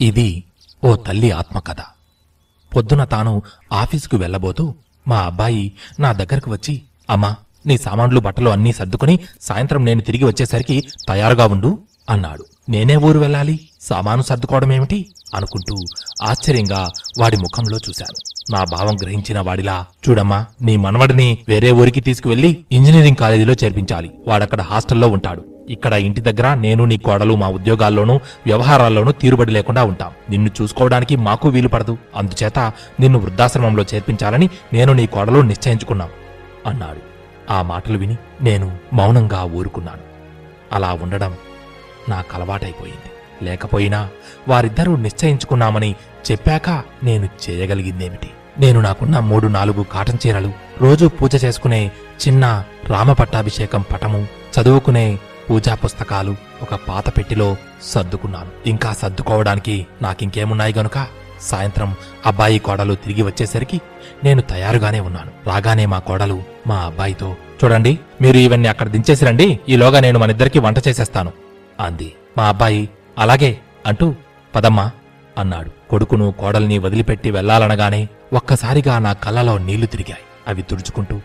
ఇది ఓ తల్లి ఆత్మకథ. పొద్దున తాను ఆఫీసుకు వెళ్ళబోతూ మా అబ్బాయి నా దగ్గరకు వచ్చి అమ్మా నీ సామాన్లు బట్టలు అన్నీ సర్దుకుని సాయంత్రం నేను తిరిగి వచ్చేసరికి తయారుగా ఉండు అన్నాడు. నేనే ఊరు వెళ్ళాలి సామాను సర్దుకోవడమేమిటి అనుకుంటూ ఆశ్చర్యంగా వాడి ముఖంలో చూశాను. నా భావం గ్రహించిన వాడిలా చూడమ్మా నీ మనవడిని వేరే ఊరికి తీసుకువెళ్ళి ఇంజనీరింగ్ కాలేజీలో చేర్పించాలి. వాడక్కడ హాస్టల్లో ఉంటాడు. ఇక్కడ ఇంటి దగ్గర నేను నీ కోడలు మా ఉద్యోగాల్లోనూ వ్యవహారాల్లోనూ తీరుబడి లేకుండా ఉంటాం. నిన్ను చూసుకోవడానికి మాకు వీలు పడదు. అందుచేత నిన్ను వృద్ధాశ్రమంలో చేర్పించాలని నేను నీ కోడలు నిశ్చయించుకున్నాం అన్నాడు. ఆ మాటలు విని నేను మౌనంగా ఊరుకున్నాను. అలా ఉండడం నాకు అలవాటైపోయింది. లేకపోయినా వారిద్దరూ నిశ్చయించుకున్నామని చెప్పాక నేను చేయగలిగిందేమిటి? నేను నాకున్న మూడు నాలుగు కాటన్ చీరలు రోజూ పూజ చేసుకునే చిన్న రామపట్టాభిషేకం పటము చదువుకునే పూజా పుస్తకాలు ఒక పాత పెట్టిలో సర్దుకున్నాను. ఇంకా సర్దుకోవడానికి నాకింకేమున్నాయి గనుక సాయంత్రం అబ్బాయి కోడలు తిరిగి వచ్చేసరికి నేను తయారుగానే ఉన్నాను. రాగానే మా కోడలు మా అబ్బాయితో చూడండి మీరు ఇవన్నీ అక్కడ దించేసిరండి ఈలోగా నేను మనిద్దరికి వంట చేసేస్తాను అంది. మా అబ్బాయి అలాగే అంటూ పదమ్మా అన్నాడు. కొడుకును కోడల్ని వదిలిపెట్టి వెళ్ళాలనగానే ఒక్కసారిగా నా కళ్ళలో నీళ్ళు తిరిగాయి. అవి తుడుచుకుంటూ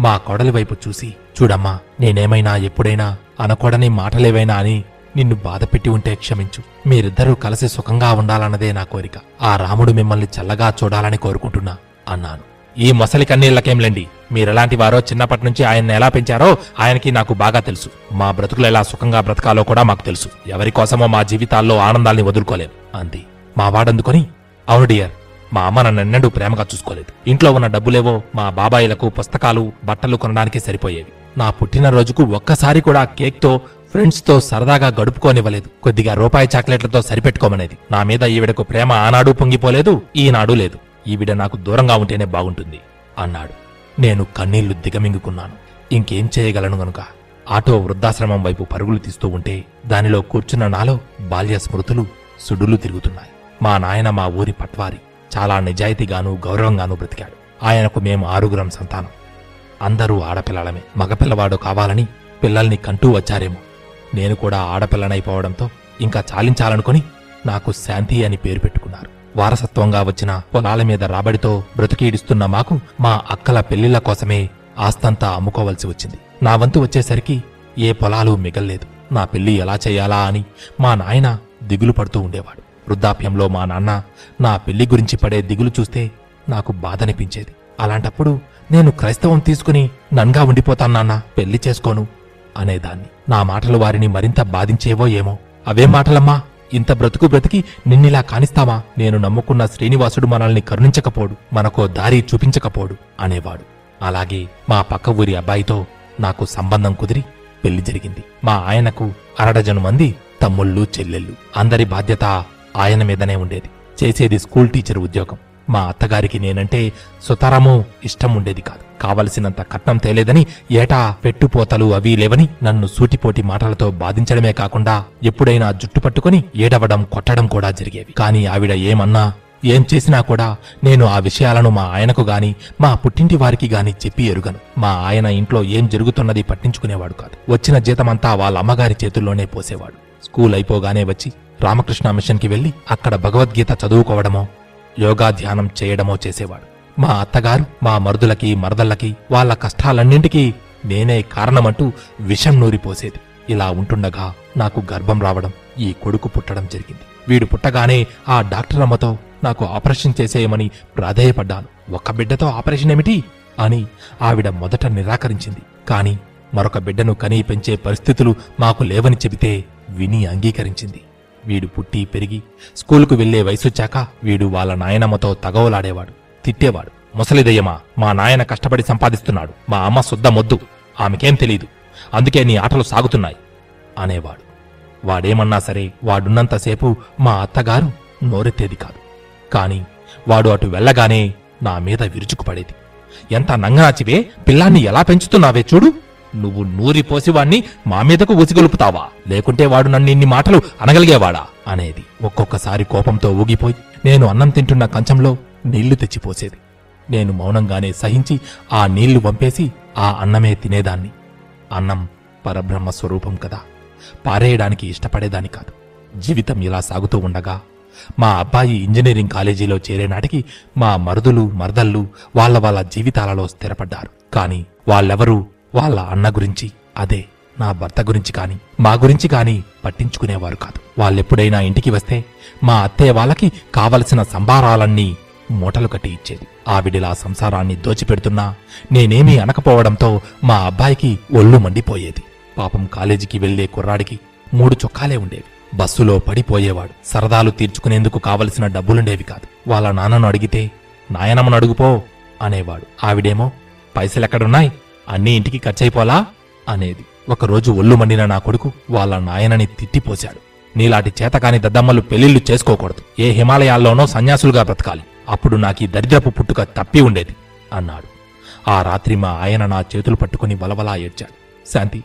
మా కోడలి వైపు చూసి చూడమ్మా నేనేమైనా ఎప్పుడైనా అనకూడని మాటలేవైనా అని నిన్ను బాధపెట్టి ఉంటే క్షమించు. మీరిద్దరూ కలిసి సుఖంగా ఉండాలన్నదే నా కోరిక. ఆ రాముడు మిమ్మల్ని చల్లగా చూడాలని కోరుకుంటున్నా అన్నాను. ఈ మొసలి కన్నీళ్ళకేంలేండి మీరెలాంటి వారో చిన్నప్పటి నుంచి ఆయన్ని ఎలా పెంచారో ఆయనకి నాకు బాగా తెలుసు. మా బ్రతుకులు ఎలా సుఖంగా బ్రతకాలో కూడా మాకు తెలుసు. ఎవరి కోసమో మా జీవితాల్లో ఆనందాల్ని వదులుకోలేం అంది. మా వాడందుకొని అవును డియర్ మా అమ్మ నన్నెన్నడూ ప్రేమగా చూసుకోలేదు. ఇంట్లో ఉన్న డబ్బులేవో మా బాబాయిలకు పుస్తకాలు బట్టలు కొనడానికి సరిపోయేవి. నా పుట్టినరోజుకు ఒక్కసారి కూడా కేక్తో ఫ్రెండ్స్తో సరదాగా గడుపుకోనివ్వలేదు. కొద్దిగా రూపాయి చాక్లెట్లతో సరిపెట్టుకోమనేది. నా మీద ఈవిడకు ప్రేమ ఆనాడు పొంగిపోలేదు ఈనాడు లేదు. ఈవిడ నాకు దూరంగా ఉంటేనే బాగుంటుంది అన్నాడు. నేను కన్నీళ్ళు దిగమింగుకున్నాను. ఇంకేం చేయగలను గనుక? ఆటో వృద్ధాశ్రమం వైపు పరుగులు తీస్తూ ఉంటే దానిలో కూర్చున్న నాలో బాల్య స్మృతులు సుడులు తిరుగుతున్నాయి. మా నాయన మా ఊరి పట్వారి. చాలా నిజాయితీగాను గౌరవంగాను బ్రతికాడు. ఆయనకు మేము ఆరుగురం సంతానం. అందరూ ఆడపిల్లలమే. మగపిల్లవాడు కావాలని పిల్లల్ని కంటూ వచ్చారేమో. నేను కూడా ఆడపిల్లనైపోవడంతో ఇంకా చాలించాలనుకుని నాకు శాంతి అని పేరు పెట్టుకున్నారు. వారసత్వంగా వచ్చిన పొలాల మీద రాబడితో బ్రతికీడిస్తున్న మాకు మా అక్కల పెళ్ళిళ్ళ కోసమే ఆస్తంతా అమ్ముకోవలసి వచ్చింది. నా వంతు వచ్చేసరికి ఏ పొలాలు మిగల్లేదు. నా పెళ్ళి ఎలా చేయాలా అని మా నాయన దిగులు పడుతూ ఉండేవాడు. వృద్ధాప్యంలో మా నాన్న నా పెళ్ళి గురించి పడే దిగులు చూస్తే నాకు బాధనిపించేది. అలాంటప్పుడు నేను క్రైస్తవం తీసుకుని నన్గా ఉండిపోతాను నాన్న పెళ్ళి చేసుకోను అనేదాన్ని. నా మాటలు వారిని మరింత బాధించేవో ఏమో. అవే మాటలమ్మా ఇంత బ్రతుకు బ్రతికి నిన్నిలా కానిస్తామా? నేను నమ్ముకున్న శ్రీనివాసుడు మనల్ని కరుణించకపోడు మనకో దారి చూపించకపోడు అనేవాడు. అలాగే మా పక్క ఊరి అబ్బాయితో నాకు సంబంధం కుదిరి పెళ్ళి జరిగింది. మా ఆయనకు అరడజను మంది తమ్ముళ్ళు చెల్లెళ్ళు. అందరి బాధ్యత ఆయన మీదనే ఉండేది. చేసేది స్కూల్ టీచర్ ఉద్యోగం. మా అత్తగారికి నేనంటే సుతరము ఇష్టం ఉండేది కాదు. కావలసినంత కట్నం తేలేదని ఏటా పెట్టుపోతలు అవి లేవని నన్ను సూటిపోటి మాటలతో బాధించడమే కాకుండా ఎప్పుడైనా జుట్టు పట్టుకుని ఏడవడం కొట్టడం కూడా జరిగేవి. కానీ ఆవిడ ఏమన్నా ఏం చేసినా కూడా నేను ఆ విషయాలను మా ఆయనకు గాని మా పుట్టింటి వారికి గాని చెప్పి ఎరుగను. మా ఆయన ఇంట్లో ఏం జరుగుతున్నది పట్టించుకునేవాడు కాదు. వచ్చిన జీతమంతా వాళ్ళ అమ్మగారి చేతుల్లోనే పోసేవాడు. స్కూల్ అయిపోగానే వచ్చి రామకృష్ణ మిషన్కి వెళ్ళి అక్కడ భగవద్గీత చదువుకోవడమో యోగా ధ్యానం చేయడమో చేసేవాడు. మా అత్తగారు మా మరుదులకి మరదళ్ళకి వాళ్ళ కష్టాలన్నింటికీ నేనే కారణమంటూ విషం నూరిపోసేది ఇలా ఉంటుండగా నాకు గర్భం రావడం ఈ కొడుకు పుట్టడం జరిగింది. వీడు పుట్టగానే ఆ డాక్టర్ అమ్మతో నాకు ఆపరేషన్ చేసేయమని ప్రాధేయపడ్డాను. ఒక్క బిడ్డతో ఆపరేషన్ ఏమిటి? అని ఆవిడ మొదట నిరాకరించింది. కాని మరొక బిడ్డను కనీ పెంచే పరిస్థితులు మాకు లేవని చెబితే విని అంగీకరించింది. వీడు పుట్టి పెరిగి స్కూలుకు వెళ్ళే వయసొచ్చాక వీడు వాళ్ళ నాయనమ్మతో తగవలాడేవాడు తిట్టేవాడు. ముసలిదయ్యమా మా నాయన కష్టపడి సంపాదిస్తున్నాడు. మా అమ్మ శుద్ధ మొద్దు ఆమెకేం తెలీదు. అందుకే నీ ఆటలు సాగుతున్నాయి అనేవాడు. వాడేమన్నా సరే వాడున్నంతసేపు మా అత్తగారు నోరెత్తేది కాదు. కాని వాడు అటు వెళ్ళగానే నా మీద విరుచుకుపడేది. ఎంత నంగనాచివే పిల్లాన్ని ఎలా పెంచుతున్నావే చూడు. నువ్వు నూరి పోసివాణ్ణి మా మీదకు ఉసిగొలుపుతావా లేకుంటే వాడు నన్ను ఇన్ని మాటలు అనగలిగేవాడా? అనేది ఒక్కొక్కసారి కోపంతో ఊగిపోయి నేను అన్నం తింటున్న కంచంలో నీళ్ళు తెచ్చిపోసేది. నేను మౌనంగానే సహించి ఆ నీళ్ళు వంపేసి ఆ అన్నమే తినేదాన్ని. అన్నం పరబ్రహ్మ స్వరూపం కదా. పారేయడానికి ఇష్టపడేదాని కాదు. జీవితం ఇలా సాగుతూ ఉండగా మా అబ్బాయి ఇంజనీరింగ్ కాలేజీలో చేరే నాటికి మా మరుదులు మరదళ్ళు వాళ్ళ వాళ్ళ జీవితాలలో స్థిరపడ్డారు. కాని వాళ్ళెవరూ వాళ్ళ అన్న గురించి అదే నా భర్త గురించి కాని మా గురించి కాని పట్టించుకునేవారు కాదు. వాళ్ళెప్పుడైనా ఇంటికి వస్తే మా అత్తయ్య వాళ్ళకి కావలసిన సంభారాలన్నీ మూటలు కట్టి ఇచ్చేది. ఆవిడిలా సంసారాన్ని దోచిపెడుతున్నా నేనేమీ అనకపోవడంతో మా అబ్బాయికి ఒళ్ళు మండిపోయేది. పాపం కాలేజీకి వెళ్ళే కుర్రాడికి మూడు చొక్కాలే ఉండేవి. బస్సులో పడిపోయేవాడు. సరదాలు తీర్చుకునేందుకు కావలసిన డబ్బులుండేవి కాదు. వాళ్ళ నాన్నను అడిగితే నాయనమ్మను అడుగుపో అనేవాడు. ఆవిడేమో పైసలెక్కడున్నాయి? అన్నీ ఇంటికి ఖర్చయిపోలా? అనేది. ఒకరోజు ఒళ్ళు మండిన నా కొడుకు వాళ్ళ నాయనని తిట్టిపోశాడు. నీలాంటి చేతకాని దద్దమ్మలు పెళ్ళిళ్ళు చేసుకోకూడదు. ఏ హిమాలయాల్లోనో సన్యాసులుగా బ్రతకాలి. అప్పుడు నాకీ దరిద్రపు పుట్టుక తప్పి ఉండేది అన్నాడు. ఆ రాత్రి మా ఆయన నా చేతులు పట్టుకుని బలబలా ఏడ్చాడు. శాంతి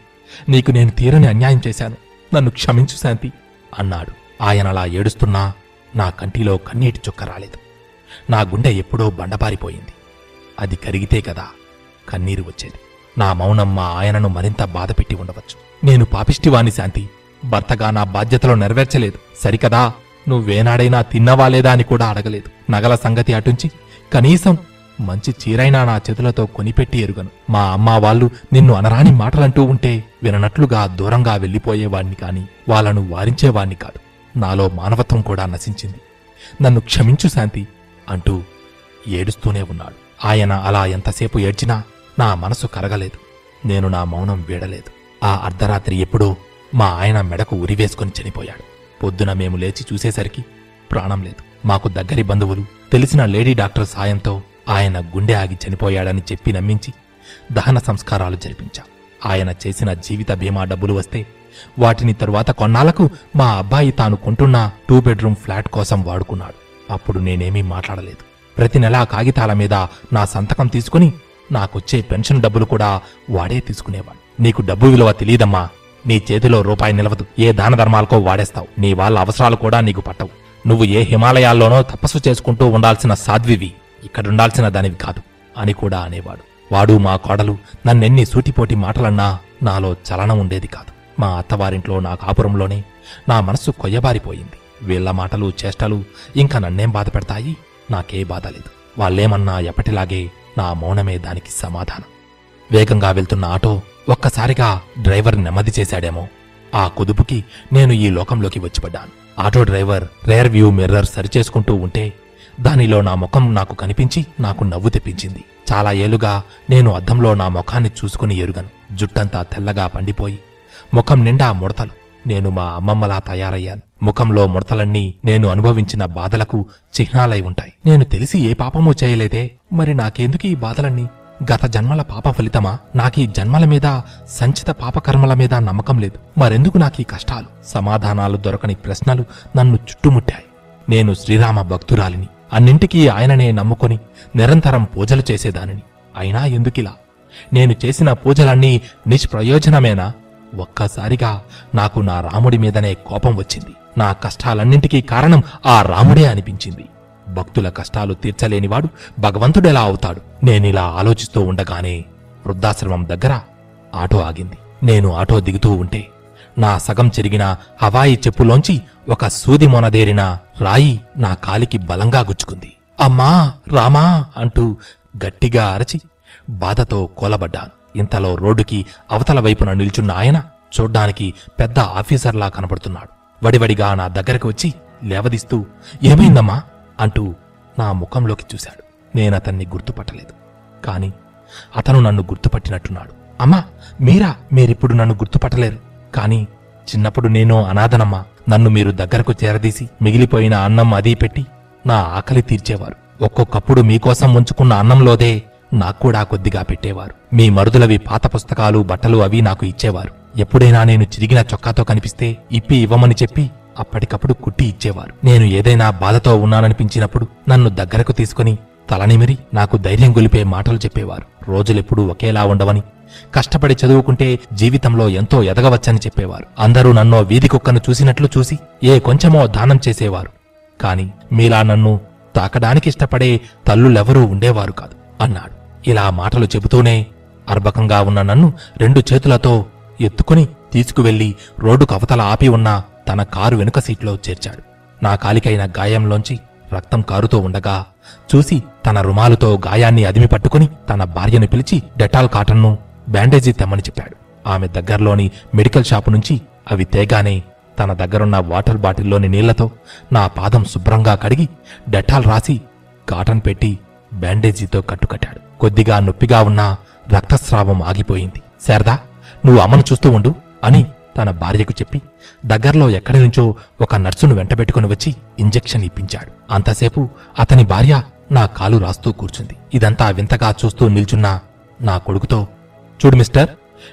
నీకు నేను తీరని అన్యాయం చేశాను. నన్ను క్షమించు శాంతి. అన్నాడు. ఆయనలా ఏడుస్తున్నా నా కంటిలో కన్నీటి చుక్క రాలేదు. నా గుండె ఎప్పుడో బండపారిపోయింది అది కరిగితే కదా కన్నీరు వచ్చేది. నా మౌనం మా ఆయనను మరింత బాధపెట్టి ఉండవచ్చు. నేను పాపిష్టివాణి శాంతి. భర్తగా నా బాధ్యతలు నెరవేర్చలేదు. సరికదా నువ్వేనాడైనా తిన్నవా లేదా అని కూడా అడగలేదు. నగల సంగతి అటుంచి కనీసం మంచి చీరైనా నా చేతులతో కొనిపెట్టి ఎరుగను. మా అమ్మ వాళ్ళు నిన్ను అనరాని మాటలంటూ ఉంటే విననట్లుగా దూరంగా వెళ్ళిపోయేవాణ్ణి కాని వాళ్ళను వారించేవాణ్ణి కాదు. నాలో మానవత్వం కూడా నశించింది. నన్ను క్షమించు శాంతి అంటూ ఏడుస్తూనే ఉన్నాడు. ఆయన అలా ఎంతసేపు ఏడ్చినా నా మనసు కరగలేదు. నేను నా మౌనం వీడలేదు. ఆ అర్ధరాత్రి ఎప్పుడో మా ఆయన మెడకు ఉరివేసుకుని చనిపోయాడు. పొద్దున మేము లేచి చూసేసరికి ప్రాణం లేదు. మాకు దగ్గరి బంధువులు తెలిసిన లేడీ డాక్టర్ సాయంతో ఆయన గుండె ఆగి చనిపోయాడని చెప్పి నమ్మించి దహన సంస్కారాలు జరిపించాం. ఆయన చేసిన జీవిత బీమా డబ్బులు వస్తే వాటిని తరువాత కొన్నాళ్ళకు మా అబ్బాయి తాను కొంటున్న టూ బెడ్రూమ్ ఫ్లాట్ కోసం వాడుకున్నాడు. అప్పుడు నేనేమీ మాట్లాడలేదు. ప్రతి నెలా కాగితాల మీద నా సంతకం తీసుకుని నాకొచ్చే పెన్షన్ డబ్బులు కూడా వాడే తీసుకునేవాడు. నీకు డబ్బు విలువ తెలియదమ్మా నీ చేతిలో రూపాయి నిలవదు. ఏ దాన ధర్మాలకో వాడేస్తావు. నీ వాళ్ళ అవసరాలు కూడా నీకు పట్టవు. నువ్వు ఏ హిమాలయాల్లోనో తపస్సు చేసుకుంటూ ఉండాల్సిన సాధ్వివి. ఇక్కడుండాల్సిన దానివి కాదు. అని కూడా అనేవాడు. వాడు మా కోడలు నన్నెన్ని సూటిపోటి మాటలన్నా నాలో చలనం ఉండేది కాదు. మా అత్తవారింట్లో నా కాపురంలోనే నా మనస్సు కొయ్యబారిపోయింది. వీళ్ళ మాటలు చేష్టలు ఇంకా నన్నేం బాధ పెడతాయి? నాకే బాధ లేదు. వాళ్ళేమన్నా ఎప్పటిలాగే నా మౌనమే దానికి సమాధానం. వేగంగా వెళ్తున్న ఆటో ఒక్కసారిగా డ్రైవర్ నెమ్మది చేశాడేమో. ఆ కుదుపుకి నేను ఈ లోకంలోకి వచ్చిపడ్డాను. Auto driver rear view mirror సరిచేసుకుంటూ ఉంటే దానిలో నా ముఖం నాకు కనిపించి నాకు నవ్వు తెప్పించింది. చాలా ఏళ్ళుగా నేను అద్దంలో నా ముఖాన్ని చూసుకుని ఎరుగను. జుట్టంతా తెల్లగా పండిపోయి ముఖం నిండా ముడతలు. నేను మా అమ్మమ్మలా తయారయ్యాను. ముఖంలో ముడతలన్నీ నేను అనుభవించిన బాధలకు చిహ్నాలై ఉంటాయి. నేను తెలిసి ఏ పాపమూ చేయలేదే. మరి నాకెందుకు ఈ బాధలన్నీ? గత జన్మల పాప ఫలితమా? నాకీ జన్మల మీద సంచిత పాపకర్మల మీద నమ్మకం లేదు. మరెందుకు నాకీ కష్టాలు? సమాధానాలు దొరకని ప్రశ్నలు నన్ను చుట్టుముట్టాయి. నేను శ్రీరామ భక్తురాలిని. అన్నింటికీ ఆయననే నమ్ముకొని నిరంతరం పూజలు చేసేదానిని. అయినా ఎందుకిలా? నేను చేసిన పూజలన్నీ నిష్ప్రయోజనమేనా? ఒక్కసారిగా నాకు నా రాముడి మీదనే కోపం వచ్చింది. నా కష్టాలన్నింటికీ కారణం ఆ రాముడే అనిపించింది. భక్తుల కష్టాలు తీర్చలేనివాడు భగవంతుడెలా అవుతాడు? నేనిలా ఆలోచిస్తూ ఉండగానే వృద్ధాశ్రమం దగ్గర ఆటో ఆగింది. నేను ఆటో దిగుతూ ఉంటే నా సగం చెరిగిన హవాయి చెప్పులోంచి ఒక సూది మొనదేరిన రాయి నా కాలికి బలంగా గుచ్చుకుంది. అమ్మా రామా అంటూ గట్టిగా అరచి బాధతో కోలబడ్డాను. ఇంతలో రోడ్డుకి అవతల వైపున నిల్చున్న ఆయన చూడ్డానికి పెద్ద ఆఫీసర్లా కనబడుతున్నాడు వడివడిగా నా దగ్గరకు వచ్చి లేవదీస్తూ ఏమైందమ్మా? అంటూ నా ముఖంలోకి చూశాడు. నేనతన్ని గుర్తుపట్టలేదు. కాని అతను నన్ను గుర్తుపట్టినట్టున్నాడు. అమ్మా మీరా? మీరిప్పుడు నన్ను గుర్తుపట్టలేరు. కానీ చిన్నప్పుడు నేను అనాథనమ్మా. నన్ను మీరు దగ్గరకు చేరదీసి మిగిలిపోయిన అన్నం అదీ పెట్టి నా ఆకలి తీర్చేవారు. ఒక్కొక్కప్పుడు మీకోసం ఉంచుకున్న అన్నంలోదే నాకు కూడా కొద్దిగా పెట్టేవారు. మీ మరుదులవి పాత పుస్తకాలు బట్టలు అవి నాకు ఇచ్చేవారు. ఎప్పుడైనా నేను చిరిగిన చొక్కాతో కనిపిస్తే ఇప్పి ఇవ్వమని చెప్పి అప్పటికప్పుడు కుట్టి ఇచ్చేవారు. నేను ఏదైనా బాధతో ఉన్నాననిపించినప్పుడు నన్ను దగ్గరకు తీసుకుని తలనిమిరి నాకు ధైర్యం గొలిపే మాటలు చెప్పేవారు. రోజులెప్పుడూ ఒకేలా ఉండవని కష్టపడి చదువుకుంటే జీవితంలో ఎంతో ఎదగవచ్చని చెప్పేవారు. అందరూ నన్నో వీధి కుక్కను చూసినట్లు చూసి ఏ కొంచెమో దానం చేసేవారు. కాని మీలా నన్ను తాకడానికి ఇష్టపడే తల్లులెవరూ ఉండేవారు కాదు అన్నాడు. ఇలా మాటలు చెబుతూనే అర్భకంగా ఉన్న నన్ను రెండు చేతులతో ఎత్తుకుని తీసుకువెళ్ళి రోడ్డుకు అవతల ఆపి ఉన్న తన కారు వెనుక సీట్లో చేర్చాడు. నా కాలికైన గాయంలోంచి రక్తం కారుతూ ఉండగా చూసి తన రుమాలుతో గాయాన్ని అదిమి పట్టుకుని తన భార్యను పిలిచి డెటాల్ కాటన్ను బ్యాండేజీ తెమ్మని చెప్పాడు. ఆమె దగ్గరలోని మెడికల్ షాపు నుంచి అవి తేగానే తన దగ్గరున్న వాటర్ బాటిల్లోని నీళ్ళతో నా పాదం శుభ్రంగా కడిగి డెటాల్ రాసి కాటన్ పెట్టి బ్యాండేజీతో కట్టుకట్టాడు. కొద్దిగా నొప్పిగా ఉన్నా రక్తస్రావం ఆగిపోయింది. శారదా నువ్వు అమ్మను చూస్తూ ఉండు అని తన భార్యకు చెప్పి దగ్గరలో ఎక్కడి నుంచో ఒక నర్సును వెంటబెట్టుకుని వచ్చి ఇంజెక్షన్ ఇప్పించాడు. అంతసేపు అతని భార్య నా కాలు రాస్తూ కూర్చుంది. ఇదంతా వింతగా చూస్తూ నిల్చున్నా నా కొడుకుతో చూడు మిస్టర్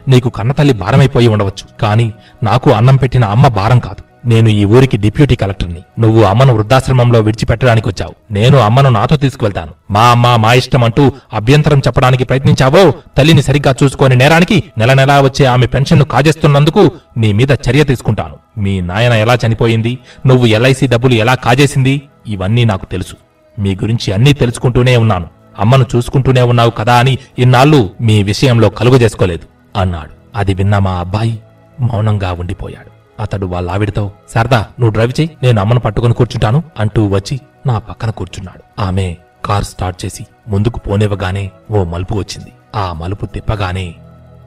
నీకు కన్నతల్లి భారమైపోయి ఉండవచ్చు కానీ నాకు అన్నం పెట్టిన అమ్మ భారం కాదు. నేను ఈ ఊరికి డిప్యూటీ కలెక్టర్ని. నువ్వు అమ్మను వృద్ధాశ్రమంలో విడిచిపెట్టడానికి వచ్చావు. నేను అమ్మను నాతో తీసుకువెళ్తాను. మా అమ్మ మా ఇష్టం అంటూ అభ్యంతరం చెప్పడానికి ప్రయత్నించావో తల్లిని సరిగ్గా చూసుకొని నేరానికి నెల నెలా వచ్చే ఆమె పెన్షన్ను కాజేస్తున్నందుకు నీ మీద చర్య తీసుకుంటాను. మీ నాయన ఎలా చనిపోయింది? నువ్వు ఎల్ఐసి డబ్బులు ఎలా కాజేసింది? ఇవన్నీ నాకు తెలుసు. మీ గురించి అన్నీ తెలుసుకుంటూనే ఉన్నాను. అమ్మను చూసుకుంటూనే ఉన్నావు కదా అని ఇన్నాళ్ళు మీ విషయంలో కలుగు చేసుకోలేదు అన్నాడు. అది విన్న మా అబ్బాయి మౌనంగా ఉండిపోయాడు. అతడు వాళ్ళ ఆవిడతో సరదా నువ్వు డ్రైవ్ చేయి నేను అమ్మను పట్టుకుని కూర్చుంటాను అంటూ వచ్చి నా పక్కన కూర్చున్నాడు. ఆమె కార్ స్టార్ట్ చేసి ముందుకు పోనివ్వగానే ఓ మలుపు వచ్చింది. ఆ మలుపు తిప్పగానే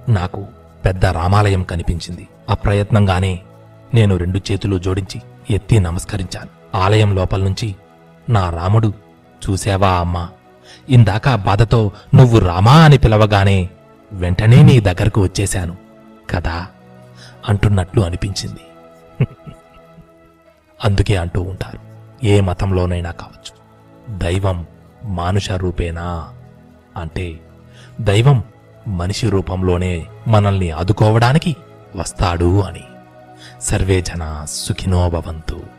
నాకు పెద్ద రామాలయం కనిపించింది. అప్రయత్నంగానే నేను రెండు చేతులు జోడించి ఎత్తి నమస్కరించాను. ఆలయం లోపల నుంచి నా రాముడు చూసావా అమ్మా? ఇందాక బాధతో నువ్వు రామా అని పిలవగానే వెంటనే నీ దగ్గరకు వచ్చేశాను. కదా? అంటున్నట్లు అనిపించింది. అందుకే అంటూ ఉంటారు. ఏ మతంలోనైనా కావచ్చు. దైవం మానుష రూపేనా? అంటే దైవం మనిషి రూపంలోనే మనల్ని ఆదుకోవడానికి వస్తాడు అని. సర్వే జన సుఖినో భవంతు.